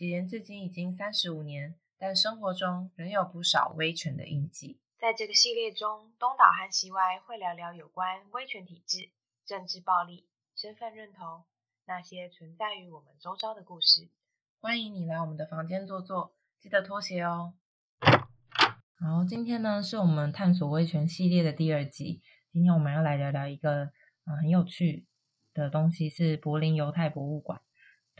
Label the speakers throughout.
Speaker 1: 起源至今已经三十五年，但生活中仍有不少威权的印记。
Speaker 2: 在这个系列中，东岛和西歪会聊聊有关威权体制、政治暴力、身份认同那些存在于我们周遭的故事。
Speaker 1: 欢迎你来我们的房间坐坐，记得脱鞋哦。好，今天呢是我们探索威权系列的第二集。今天我们要来聊聊一个嗯很有趣的东西，是柏林犹太博物馆。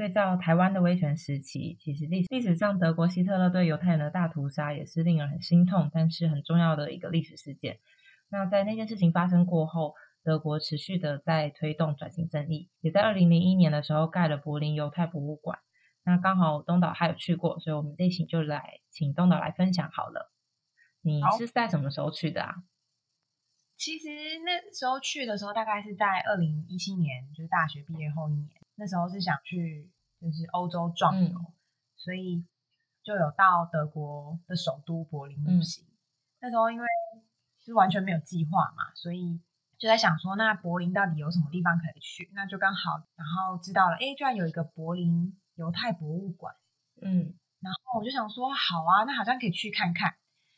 Speaker 1: 对照台湾的威权时期，其实历历史上德国希特勒对犹太人的大屠杀也是令人很心痛，但是很重要的一个历史事件。那在那件事情发生过后，德国持续的在推动转型正义，也在二零零一年的时候盖了柏林犹太博物馆。那刚好东岛还有去过，所以我们这一期就来请东岛来分享好了。你是在什么时候去的啊？
Speaker 2: 其实那时候去的时候，大概是在二零一七年，就是大学毕业后一年。那时候是想去就是欧洲转游，所以就有到德国的首都柏林旅行。那时候因为是完全没有计划嘛，所以就在想说，那柏林到底有什么地方可以去？那就刚好，然后知道了，哎，居然有一个柏林犹太博物馆。嗯，然后我就想说，好啊，那好像可以去看看。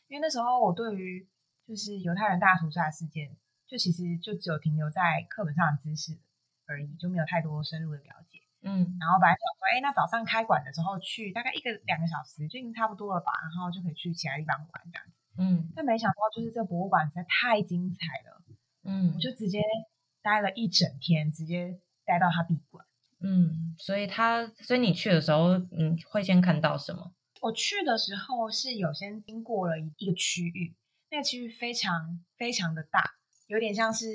Speaker 2: 因为那时候我对于就是犹太人大屠杀事件，就其实就只有停留在课本上的知识而已，就没有太多深入的了解。嗯，然后本来想说，哎，那早上开馆的时候去，大概一个两个小时就已经差不多了吧，然后就可以去其他地方玩这样子。嗯，但没想到就是这博物馆实在太精彩了。嗯，我就直接待了一整天，直接待到它闭馆。
Speaker 1: 嗯，所以他，所以你去的时候，你会先看到什么？
Speaker 2: 我去的时候是有先经过了一个区域，那个区域非常非常的大，有点像是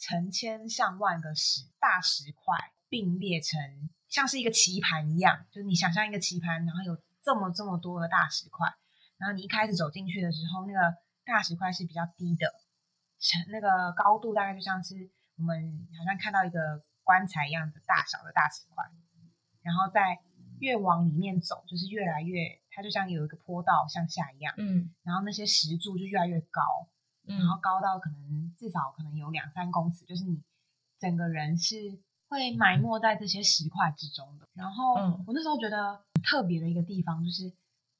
Speaker 2: 成千上万个石大石块并列成像是一个棋盘一样，就是你想象一个棋盘，然后有这么这么多的大石块，然后你一开始走进去的时候，那个大石块是比较低的，成那个高度大概就像是我们好像看到一个棺材一样的大小的大石块，然后在。越往里面走，就是越来越，它就像有一个坡道向下一样，嗯，然后那些石柱就越来越高，嗯，然后高到可能至少可能有两三公尺，就是你整个人是会埋没在这些石块之中的。然后我那时候觉得特别的一个地方，就是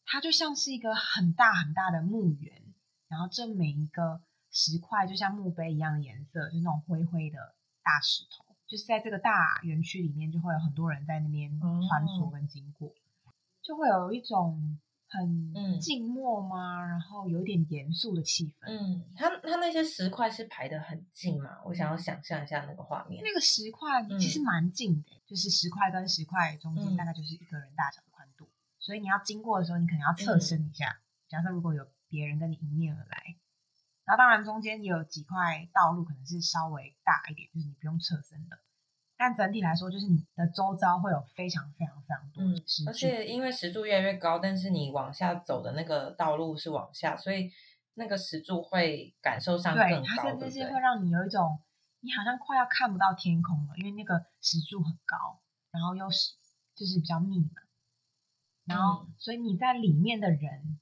Speaker 2: 它就像是一个很大很大的墓园，然后这每一个石块就像墓碑一样的颜色，就那种灰灰的大石头。就是在这个大园区里面，就会有很多人在那边穿梭跟经过，就会有一种很静默吗？然后有点严肃的气氛。
Speaker 1: 嗯，它它那些石块是排的很近嘛？我想要想象一下那个画面。
Speaker 2: 那个石块其实蛮近的，就是石块跟石块中间大概就是一个人大小的宽度，所以你要经过的时候，你可能要侧身一下。假设如果有别人跟你迎面而来。然后当然中间也有几块道路可能是稍微大一点，就是你不用侧身的。但整体来说，就是你的周遭会有非常非常非常多的石柱，
Speaker 1: 而且因为石柱越来越高，但是你往下走的那个道路是往下，所以那个石柱会感受上更高。对，
Speaker 2: 它
Speaker 1: 甚至
Speaker 2: 是会让你有一种你好像快要看不到天空了，因为那个石柱很高，然后又是就是比较密嘛。然后所以你在里面的人，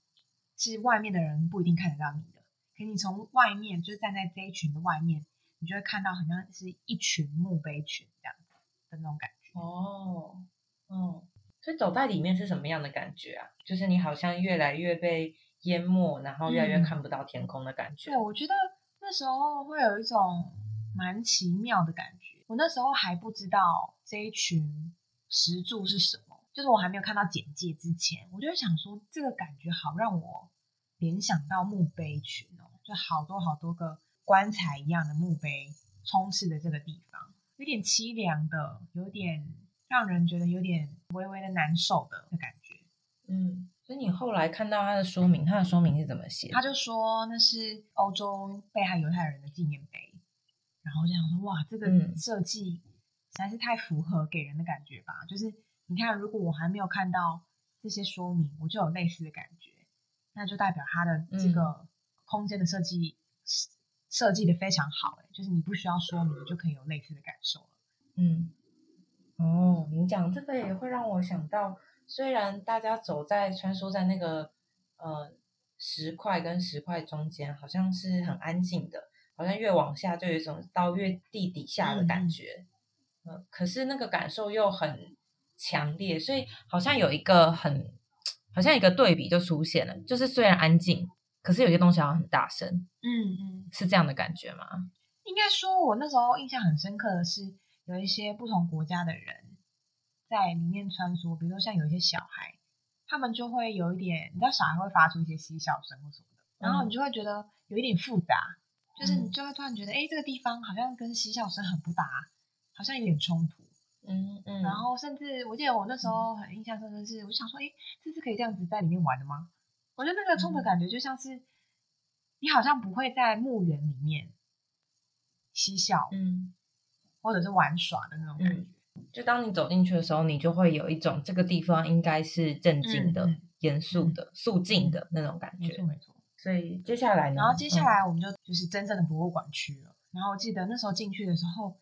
Speaker 2: 是外面的人不一定看得到你的。可你从外面，就是站在这一群的外面，你就会看到，好像是一群墓碑群这样子的那种感觉。
Speaker 1: 哦，嗯，所以走在里面是什么样的感觉啊？就是你好像越来越被淹没，然后越来越看不到天空的感觉。
Speaker 2: 对，我觉得那时候会有一种蛮奇妙的感觉。我那时候还不知道这一群石柱是什么，就是我还没有看到简介之前，我就想说，这个感觉好让我联想到墓碑群哦。就好多好多个棺材一样的墓碑充斥着这个地方，有点凄凉的，有点让人觉得有点微微的难受的的感觉。
Speaker 1: 嗯，所以你后来看到他的说明，他的说明是怎么写？
Speaker 2: 他就说那是欧洲被害犹太人的纪念碑，然后就想说哇，这个设计实在是太符合给人的感觉吧。就是你看，如果我还没有看到这些说明，我就有类似的感觉，那就代表他的这个。空间的设计设计的非常好，哎，就是你不需要说明就可以有类似的感受了。
Speaker 1: 嗯，哦，你讲这个也会让我想到，虽然大家走在穿梭在那个呃石块跟石块中间，好像是很安静的，好像越往下就有一种到越地底下的感觉。嗯，可是那个感受又很强烈，所以好像有一个很，好像一个对比就出现了，就是虽然安静，可是有些东西好像很大声，
Speaker 2: 嗯嗯，
Speaker 1: 是这样的感觉吗？
Speaker 2: 应该说，我那时候印象很深刻的是，有一些不同国家的人在里面穿梭，比如说像有一些小孩，他们就会有一点，你知道小孩会发出一些嬉笑声或什么的，然后你就会觉得有一点复杂，就是你就会突然觉得，哎，这个地方好像跟嬉笑声很不搭，好像有点冲突。
Speaker 1: 嗯嗯，
Speaker 2: 然后甚至我记得我那时候很印象深刻是，我想说，哎，这是可以这样子在里面玩的吗？我觉得那个冲的感觉就像是你好像不会在墓园里面嬉笑，
Speaker 1: 嗯，
Speaker 2: 或者是玩耍的那种感觉。
Speaker 1: 就当你走进去的时候，你就会有一种这个地方应该是镇静的、严肃的、肃静的那种感觉。
Speaker 2: 没错没错。
Speaker 1: 所以接下来呢？
Speaker 2: 然后接下来我们就就是真正的博物馆区了。然后我记得那时候进去的时候。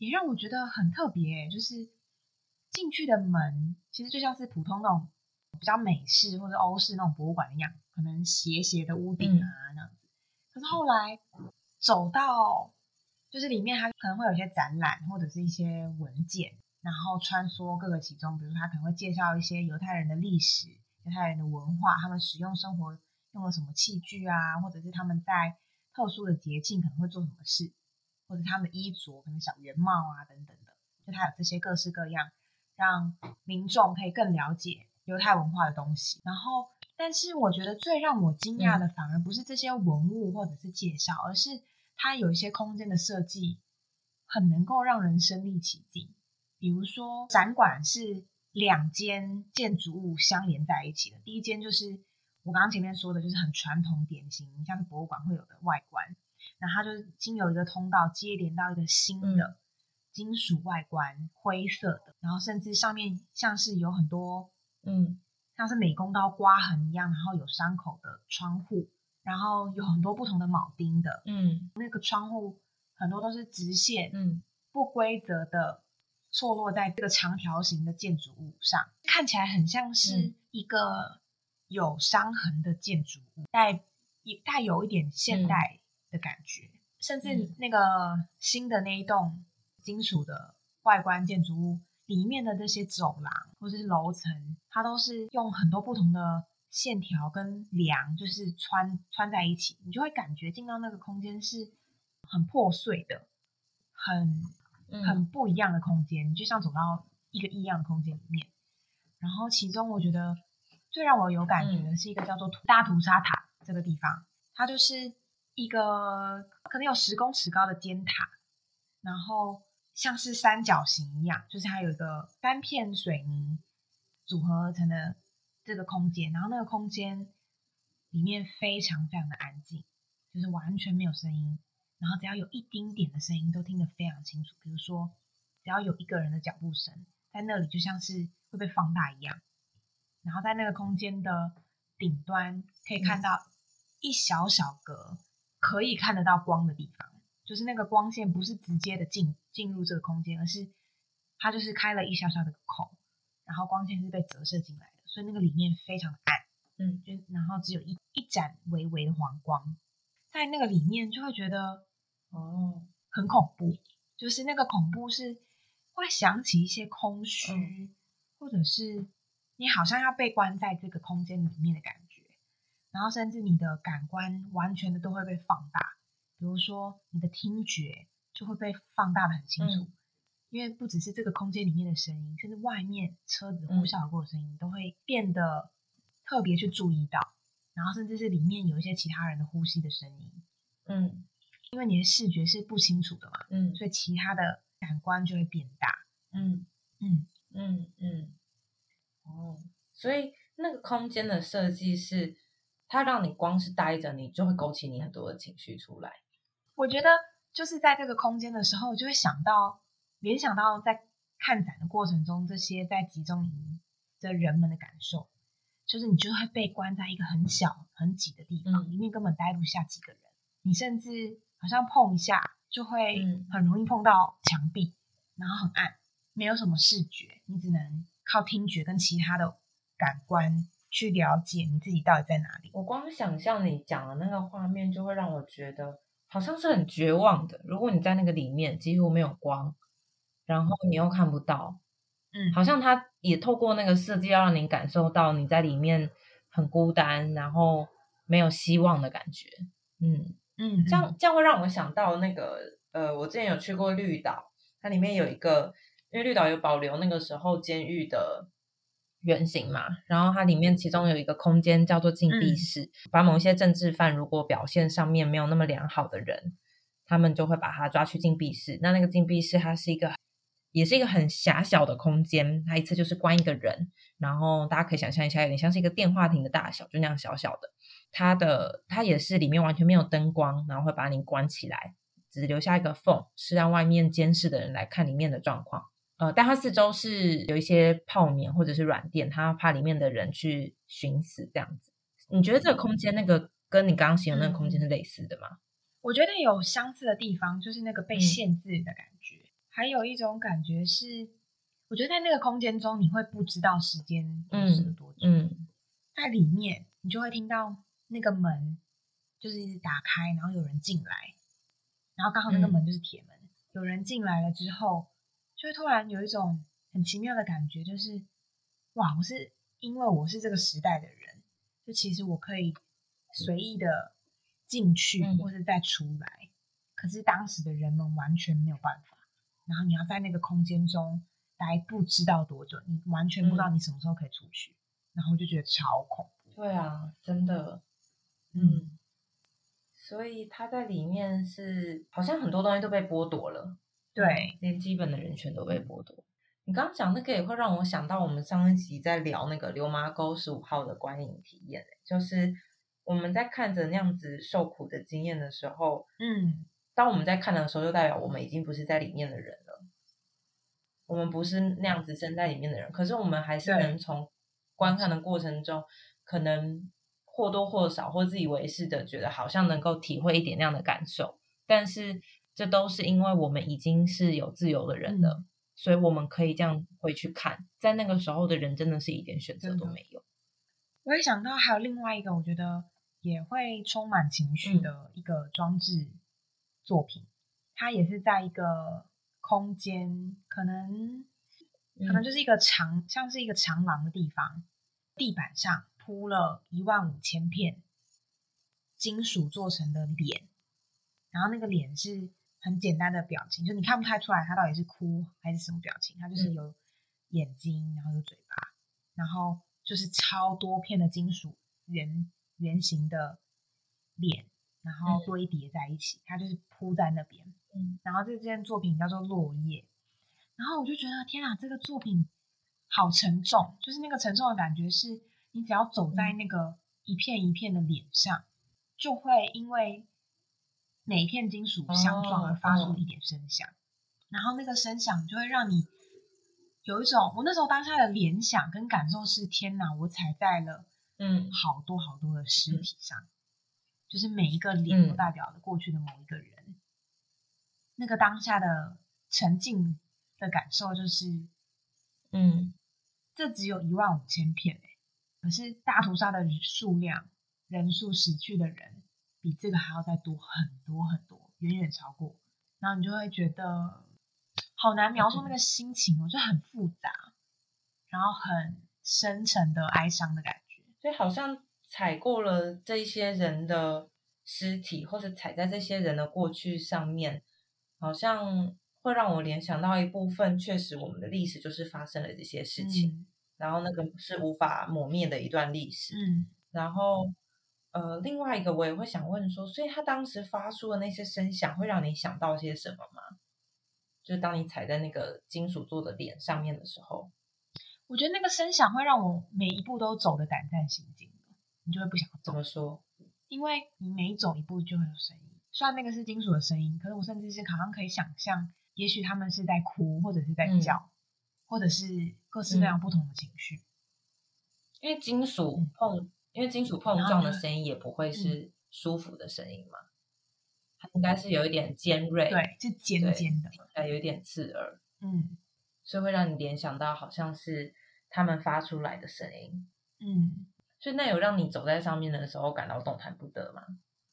Speaker 2: 也让我觉得很特别，就是进去的门其实就像是普通那种比较美式或者欧式那种博物馆的样子，可能斜斜的屋顶啊那样子。可是后来走到就是里面，它可能会有一些展览或者是一些文件，然后穿梭各个其中，比如它可能会介绍一些犹太人的历史、犹太人的文化，他们使用生活用了什么器具啊，或者是他们在特殊的节庆可能会做什么事。或者他们的衣着，可能小圆帽啊等等的，就它有这些各式各样，让民众可以更了解犹太文化的东西。然后，但是我觉得最让我惊讶的，反而不是这些文物或者是介绍，而是它有一些空间的设计，很能够让人身临其境。比如说，展馆是两间建筑物相连在一起的，第一间就是我刚刚前面说的，就是很传统典型，像是博物馆会有的外观。然后它就是经由一个通道接连到一个新的金属外观，灰色的，然后甚至上面像是有很多，嗯，像是美工刀刮痕一样，然后有伤口的窗户，然后有很多不同的铆钉的，嗯，那个窗户很多都是直线，嗯，不规则的错落在这个长条形的建筑物上，看起来很像是一个有伤痕的建筑物，带也带有一点现代。的感觉，甚至那个新的那一栋金属的外观建筑物里面的这些走廊或者是楼层，它都是用很多不同的线条跟梁，就是穿穿在一起，你就会感觉进到那个空间是很破碎的，很很不一样的空间，就像走到一个异样的空间里面。然后其中我觉得最让我有感觉的是一个叫做大屠杀塔这个地方，它就是。一个可能有十公尺高的尖塔，然后像是三角形一样，就是它有一个三片水泥组合而成的这个空间，然后那个空间里面非常非常的安静，就是完全没有声音，然后只要有一丁点的声音都听得非常清楚，比如说只要有一个人的脚步声在那里，就像是会被放大一样，然后在那个空间的顶端可以看到一小小格。可以看得到光的地方，就是那个光线不是直接的进进入这个空间，而是它就是开了一小小的孔，然后光线是被折射进来的，所以那个里面非常的暗，嗯，就然后只有一一盏微微的黄光，在那个里面就会觉得哦很恐怖，就是那个恐怖是会想起一些空虚，或者是你好像要被关在这个空间里面的感觉。然后甚至你的感官完全的都会被放大，比如说你的听觉就会被放大的很清楚，因为不只是这个空间里面的声音，甚至外面车子呼啸而过的声音都会变得特别去注意到，然后甚至是里面有一些其他人的呼吸的声音，嗯，因为你的视觉是不清楚的嘛，嗯，所以其他的感官就会变大，嗯。
Speaker 1: 嗯。嗯嗯，哦，所以那个空间的设计是。它让你光是待着，你就会勾起你很多的情绪出来。
Speaker 2: 我觉得就是在这个空间的时候，就会想到联想到在看展的过程中，这些在集中营的人们的感受，就是你就会被关在一个很小很挤的地方，里面根本待不下几个人。你甚至好像碰一下就会很容易碰到墙壁，然后很暗，没有什么视觉，你只能靠听觉跟其他的感官。去了解你自己到底在哪里。
Speaker 1: 我光想象你讲的那个画面，就会让我觉得好像是很绝望的。如果你在那个里面几乎没有光，然后你又看不到，
Speaker 2: 嗯，
Speaker 1: 好像它也透过那个设计，要让你感受到你在里面很孤单，然后没有希望的感觉。嗯，
Speaker 2: 嗯，
Speaker 1: 这样这样会让我想到那个呃，我之前有去过绿岛，它里面有一个，因为绿岛有保留那个时候监狱的原型嘛，然后它里面其中有一个空间叫做禁闭
Speaker 2: 嗯
Speaker 1: 室，把某一些政治犯如果表现上面没有那么良好的人，他们就会把他抓去禁闭室。那那个禁闭室它是一个。也是一个很狭小的空间，它一次就是关一个人，然后大家可以想象一下，有点像是一个电话亭的大小，就那样小小的。它的它也是里面完全没有灯光，然后会把你关起来，只留下一个缝，是让外面监视的人来看里面的状况。呃，但它四周是有一些泡棉或者是软垫，它怕里面的人去寻死这样子。你觉得这个空间那个跟你刚刚形容那个空间是类。似的吗？
Speaker 2: 我觉得有相似的地方，就是那个被
Speaker 1: 嗯。
Speaker 2: 限制的感觉，还有一种感觉是，我觉得在那个空间中，你会不知道时间流逝了多久。
Speaker 1: 嗯。
Speaker 2: 在里面，你就会听到那个门就是一直打开，然后有人进来，然后刚好那个
Speaker 1: 嗯。
Speaker 2: 门就是铁门，有人进来了之后，就会突然有一种很奇妙的感觉，就是哇，我是因为我是这个时代的人，就其实我可以随意的进去
Speaker 1: 嗯。
Speaker 2: 或是再出来，可是当时的人们完全没有办法，然后你要在那个空间中待不知道多久，你完全不知道
Speaker 1: 嗯。
Speaker 2: 你什么时候可以出去，然后就觉得超恐怖。
Speaker 1: 对啊，真的，
Speaker 2: 嗯，
Speaker 1: 所以他在里面是好像很多东西都被剥夺了，
Speaker 2: 对，
Speaker 1: 连基本的人权都被剥夺。你刚刚讲那个也会让我想到我们上一集在聊那个流麻沟十五号的观影体验，就是我们在看着那样子受苦的经验的时候，
Speaker 2: 嗯，
Speaker 1: 当我们在看的时候，就代表我们已经不是在里面的人了，我们不是那样子身在里面的人，可是我们还是能从观看的过程中，可能或多或少或自以为是的觉得好像能够体会一点那样的感受，但是这都是因为我们已经是有自由的人了，
Speaker 2: 嗯。
Speaker 1: 所以我们可以这样回去看，在那个时候的人真的是一点选择都没有。
Speaker 2: 我也想到还有另外一个，我觉得也会充满情绪
Speaker 1: 嗯。
Speaker 2: 的一个装置作品，它也是在一个空间，可能可能
Speaker 1: 嗯。
Speaker 2: 就是一个长，像是一个长廊的地方，地板上铺了一万五千片金属做成的脸，然后那个脸是很简单的表情，就你看不太出来他到底是哭还是什么表情，他就是
Speaker 1: 嗯。
Speaker 2: 有眼睛，然后有嘴巴，然后就是超多片的金属圆圆形的脸，然后
Speaker 1: 嗯。
Speaker 2: 堆叠在一起，它就是铺在那边。
Speaker 1: 嗯。
Speaker 2: 然后这件作品叫做《落叶》，然后我就觉得天啊，这个作品好沉重，就是那个沉重的感觉是，你只要走在那个一片一片的脸上，就会因为每一片金属相撞而发出
Speaker 1: 哦
Speaker 2: 一点声响，然后那个声响就会让你有一种，我那时候当下的联想跟感受是，天哪，我踩在了
Speaker 1: 嗯。
Speaker 2: 好多好多的尸体上，就是每一个脸都
Speaker 1: 嗯。
Speaker 2: 代表了过去的某一个人。那个当下的沉浸的感受就是，
Speaker 1: 嗯。
Speaker 2: 这只有一万五千片欸可是大屠杀的数量、人数死去的人比这个还要再多很多很多，远远超过。然后你就会觉得好难描述那个心情哦，就很复杂，然后很深沉的哀伤的感觉。
Speaker 1: 所以好像踩过了这些人的尸体，或者踩在这些人的过去上面，好像会让我联想到一部分，确实我们的历史就是发生了这些事情，然后那个是无法抹灭的一段历史。
Speaker 2: 嗯，
Speaker 1: 然后，呃，另外一个我也会想问说，所以他当时发出的那些声响，会让你想到些什么吗？就是当你踩在那个金属做的脸上面的时候，
Speaker 2: 我觉得那个声响会让我每一步都走的胆战心惊，你就会不想走
Speaker 1: 怎，么说？
Speaker 2: 因为你每走一步就会有声音。虽然那个是金属的声音，可是我甚至是好像可以想象，也许他们是在哭，或者是在
Speaker 1: 嗯
Speaker 2: 叫，或者是各式各样不同的情绪。
Speaker 1: 因为金属
Speaker 2: 嗯
Speaker 1: 碰，因为金属碰撞的声音也不会是舒服的声音嘛，它应该是有一点尖锐，
Speaker 2: 对，是尖尖的。
Speaker 1: 还有一点刺耳，
Speaker 2: 嗯
Speaker 1: 所以会让你联想到好像是他们发出来的声音。
Speaker 2: 嗯
Speaker 1: 所以那有让你走在上面的时候感到动弹不得吗？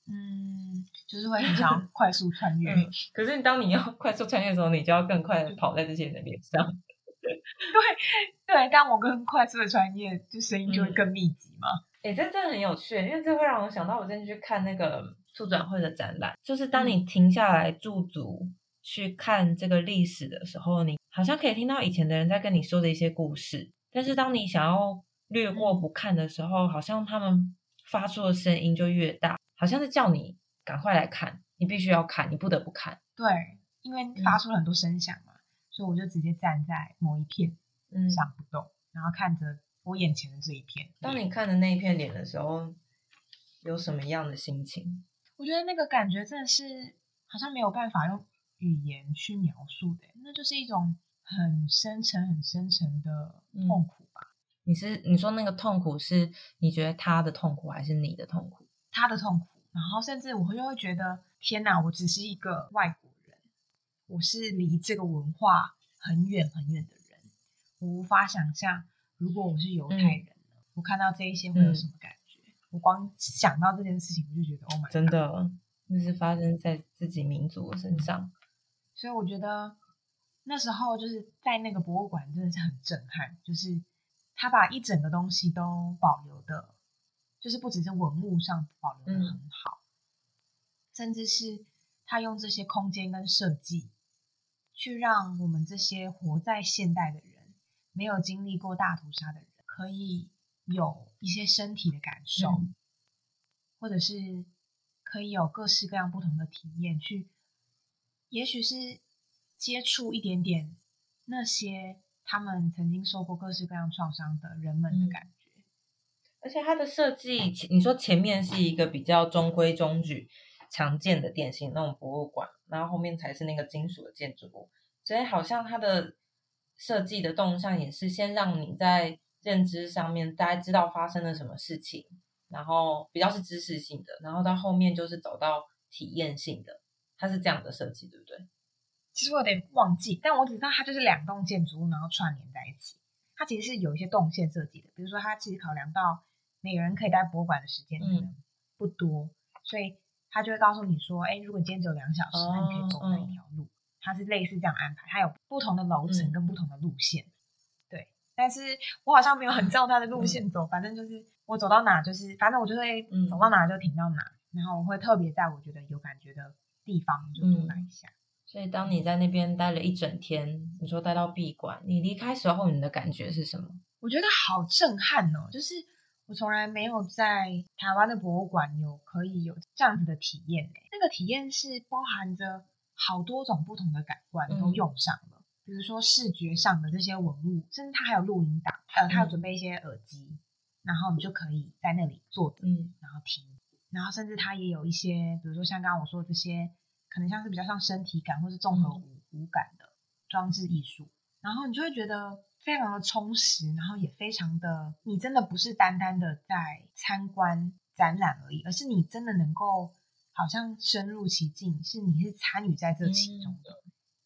Speaker 2: 嗯，就是会很想要快速穿越。
Speaker 1: 嗯可是当你要快速穿越的时候，你就要更快的跑在这些人的脸上。
Speaker 2: 对 对，当我跟快速的穿越，就声音就会更密集嘛。
Speaker 1: 哎、这真的很有趣，因为这会让我想到我之前去看那个促转会的展览，就是当你停下来驻足去看这个历史的时候，你好像可以听到以前的人在跟你说的一些故事，但是当你想要略过不看的时候，好像他们发出的声音就越大，好像是叫你赶快来看，你必须要看，你不得不看。
Speaker 2: 对，因为发出了很多声响嘛，所以我就直接站在某一片
Speaker 1: 嗯，
Speaker 2: 上不动，然后看着我眼前的这一片。
Speaker 1: 当你看着那一片脸的时候，有什么样的心情？
Speaker 2: 我觉得那个感觉真的是好像没有办法用语言去描述的，那就是一种很深沉、很深沉的痛苦吧。
Speaker 1: 你是你说那个痛苦是你觉得他的痛苦还是你的痛苦？
Speaker 2: 他的痛苦，然后甚至我会就会觉得，天哪，我只是一个外国人，我是离这个文化很远很远的人，我无法想象，如果我是犹太人呢，我看到这一些会有什么感觉？我光想到这件事情，我就觉得 Oh my，
Speaker 1: 真
Speaker 2: God 真
Speaker 1: 的，那是发生在自己民族的身上。
Speaker 2: 所以我觉得那时候就是在那个博物馆真的是很震撼，就是他把一整个东西都保留的，就是不只是文物上保留的很好，甚至是他用这些空间跟设计，去让我们这些活在现代的人，没有经历过大屠杀的人，可以有一些身体的感受，
Speaker 1: 嗯
Speaker 2: 或者是可以有各式各样不同的体验，去也许是接触一点点那些他们曾经受过各式各样创伤的人们
Speaker 1: 嗯
Speaker 2: 的感觉。
Speaker 1: 而且它的设计，你说前面是一个比较中规中矩、常见的典型那种博物馆，然后后面才是那个金属的建筑物，所以好像它的设计的动向也是先让你在认知上面大家知道发生了什么事情，然后比较是知识性的，然后到后面就是走到体验性的，它是这样的设计，对不对？
Speaker 2: 其实我有点忘记，但我只知道它就是两栋建筑物，然后串联在一起。它其实是有一些动线设计的，比如说它其实考量到每个人可以待博物馆的时间可能不多，所以他就会告诉你说，哎，如果今天只有两小时，那你可以走哪一条路？它是类似这样安排，它有不同的楼层跟不同的路线。对，但是我好像没有很照它的路线走，反正就是我走到哪就是，反正我就会
Speaker 1: 嗯
Speaker 2: 走到哪就停到哪，然后我会特别在我觉得有感觉的地方就多来一下。
Speaker 1: 所以当你在那边待了一整天，你说待到闭馆，你离开时候你的感觉是什么？
Speaker 2: 我觉得好震撼哦！就是我从来没有在台湾的博物馆有可以有这样子的体验诶，那个体验是包含着好多种不同的感官都
Speaker 1: 嗯。
Speaker 2: 用上了，比如说视觉上的这些文物，甚至它还有录音档，呃，它有准备一些耳机，然后你就可以在那里坐着，
Speaker 1: 嗯。
Speaker 2: 然后听，然后甚至它也有一些，比如说像刚刚我说的这些，可能像是比较像身体感或是综合五五感的装置艺术，然后你就会觉得非常的充实，然后也非常的，你真的不是单单的在参观展览而已，而是你真的能够好像深入其境，是你是参与在这其中的，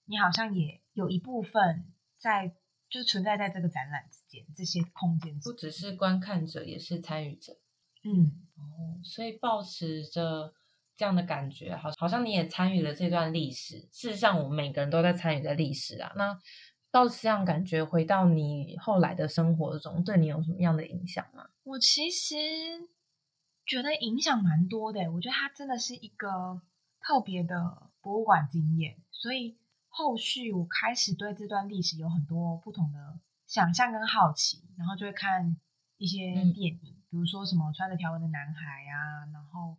Speaker 2: 你好像也有一部分在就存在在这个展览之间这些空间之间，
Speaker 1: 不只是观看者，也是参与者。
Speaker 2: 嗯。
Speaker 1: 哦，所以保持着这样的感觉，好，好像你也参与了这段历史。事实上，我们每个人都在参与在历史啊。那保持这样感觉，回到你后来的生活中，对你有什么样的影响吗？
Speaker 2: 我其实觉得影响蛮多的，我觉得它真的是一个特别的博物馆经验，所以后续我开始对这段历史有很多不同的想象跟好奇，然后就会看一些
Speaker 1: 嗯
Speaker 2: 电影，比如说什么穿着条纹的男孩啊，然后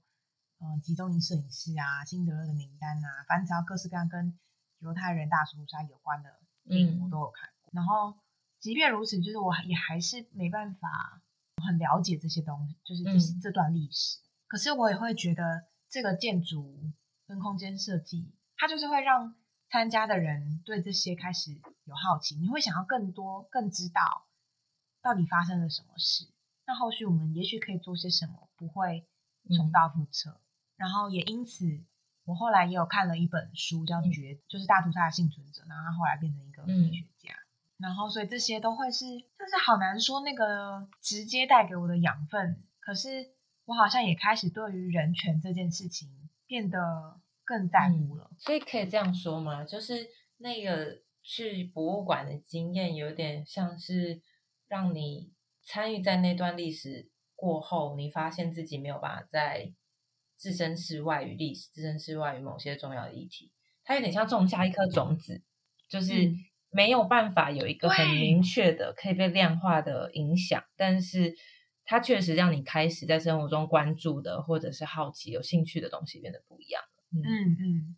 Speaker 2: 呃集中营摄影师啊，辛德勒的名单啊，反正只要各式各样跟犹太人大屠杀有关的电影，
Speaker 1: 嗯
Speaker 2: 我都有看过。然后即便如此，就是我也还是没办法很了解这些东西，就是这些
Speaker 1: 嗯
Speaker 2: 这段历史。可是我也会觉得这个建筑跟空间设计，它就是会让参加的人对这些开始有好奇，你会想要更多、更知道到底发生了什么事。那后续我们也许可以做些什么，不会重蹈覆辙。然后也因此，我后来也有看了一本书，叫《绝》，就是大屠杀的幸存者，然后他后来变成一个医学家。然后，所以这些都会是，就是好难说那个直接带给我的养分。可是我好像也开始对于人权这件事情变得更在乎了。
Speaker 1: 所以可以这样说吗？就是那个去博物馆的经验，有点像是让你参与在那段历史过后，你发现自己没有办法在置身事外于历史，置身事外于某些重要的议题。它有点像种下一颗种子，就是没有办法有一个很明确的可以被量化的影响，但是它确实让你开始在生活中关注的，或者是好奇、有兴趣的东西变得不一样了。
Speaker 2: 嗯嗯，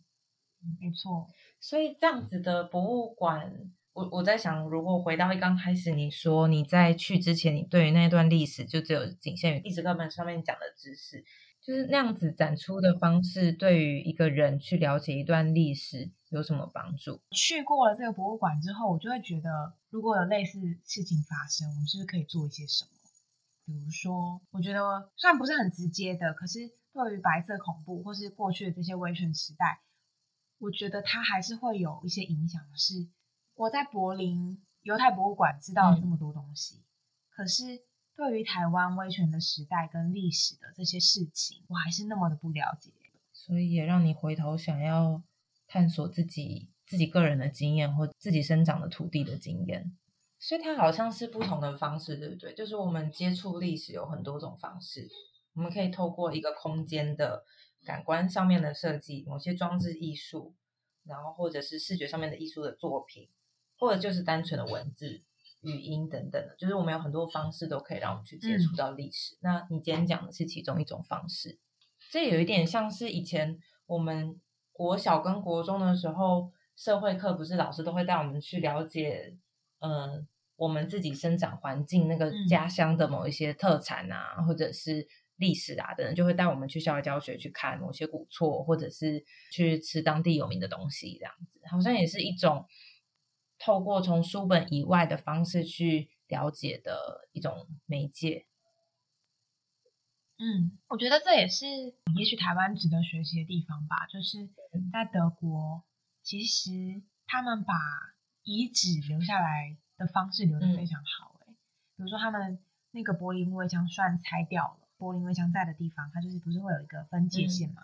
Speaker 2: 没错。
Speaker 1: 所以这样子的博物馆，我我在想，如果回到一刚开始你说你在去之前，你对于那段历史就只有仅限于历史课本上面讲的知识，就是那样子展出的方式，对于一个人去了解一段历史有什么帮助？
Speaker 2: 去过了这个博物馆之后，我就会觉得，如果有类似事情发生，我们是不是可以做一些什么？比如说，我觉得虽然不是很直接的，可是。对于白色恐怖或是过去的这些威权时代，我觉得它还是会有一些影响。是我在柏林犹太博物馆知道了这么多东西，可是对于台湾威权的时代跟历史的这些事情，我还是那么的不了解。
Speaker 1: 所以也让你回头想要探索自己自己个人的经验或自己生长的土地的经验。所以它好像是不同的方式，对不对？就是我们接触历史有很多种方式。我们可以透过一个空间的感官上面的设计，某些装置艺术，然后或者是视觉上面的艺术的作品，或者就是单纯的文字、语音等等的，就是我们有很多方式都可以让我们去接触到历史。那你今天讲的是其中一种方式，这有一点像是以前我们国小跟国中的时候，社会课不是老师都会带我们去了解，嗯，我们自己生长环境那个家乡的某一些特产啊，或者是。历史啊等等，就会带我们去校外教学去看某些古厝，或者是去吃当地有名的东西，这样子好像也是一种透过从书本以外的方式去了解的一种媒介。
Speaker 2: 嗯，我觉得这也是也许台湾值得学习的地方吧。就是在德国，其实他们把遗址留下来的方式留得非常好。哎，比如说他们那个柏林围墙算拆掉了。柏林围墙在的地方，它就是不是会有一个分界线嘛？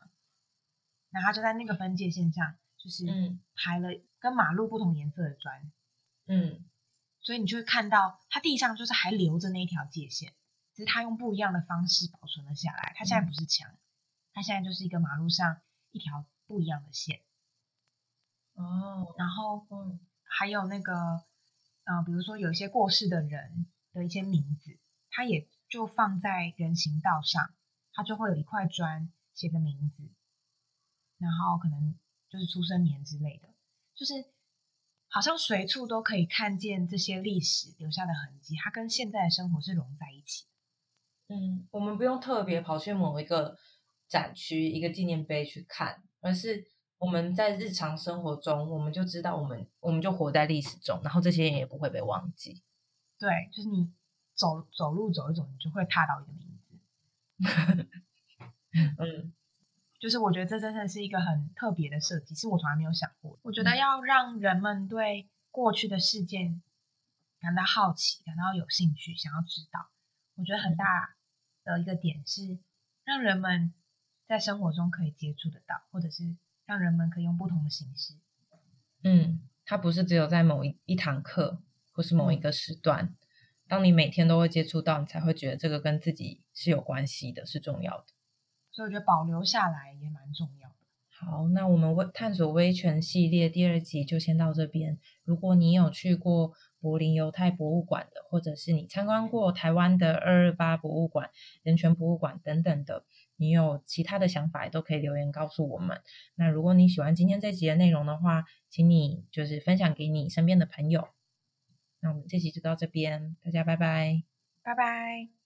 Speaker 2: 那他就在那个分界线上，就是排了跟马路不同颜色的砖，
Speaker 1: 嗯，
Speaker 2: 所以你就会看到它地上就是还留着那一条界线，只是它用不一样的方式保存了下来。它现在不是墙，它现在就是一个马路上一条不一样的线。
Speaker 1: 哦，
Speaker 2: 然后嗯，还有那个呃，比如说有一些过世的人的一些名字，它也。就放在人行道上，它就会有一块砖写着名字，然后可能就是出生年之类的，就是好像随处都可以看见这些历史留下的痕迹，它跟现在的生活是融在一起。
Speaker 1: 嗯，我们不用特别跑去某一个展区、一个纪念碑去看，而是我们在日常生活中，我们就知道我们我们就活在历史中，然后这些人也不会被忘记。
Speaker 2: 对，就是你。走走路走一走，你就会踏到一个名字。
Speaker 1: 嗯，
Speaker 2: 就是我觉得这真的是一个很特别的设计，是我从来没有想过。我觉得要让人们对过去的事件感到好奇，感到有兴趣，想要知道。我觉得很大的一个点是，让人们在生活中可以接触得到，或者是让人们可以用不同的形式。
Speaker 1: 嗯，它不是只有在某一一堂课，或是某一个时段。当你每天都会接触到，你才会觉得这个跟自己是有关系的，是重要的。
Speaker 2: 所以我觉得保留下来也蛮重要的。
Speaker 1: 好，那我们微探索威权系列第二集就先到这边。如果你有去过柏林犹太博物馆的，或者是你参观过台湾的二二八博物馆、人权博物馆等等的，你有其他的想法，也都可以留言告诉我们。那如果你喜欢今天这集的内容的话，请你就是分享给你身边的朋友。那我们这集就到这边，大家拜拜，
Speaker 2: 拜拜。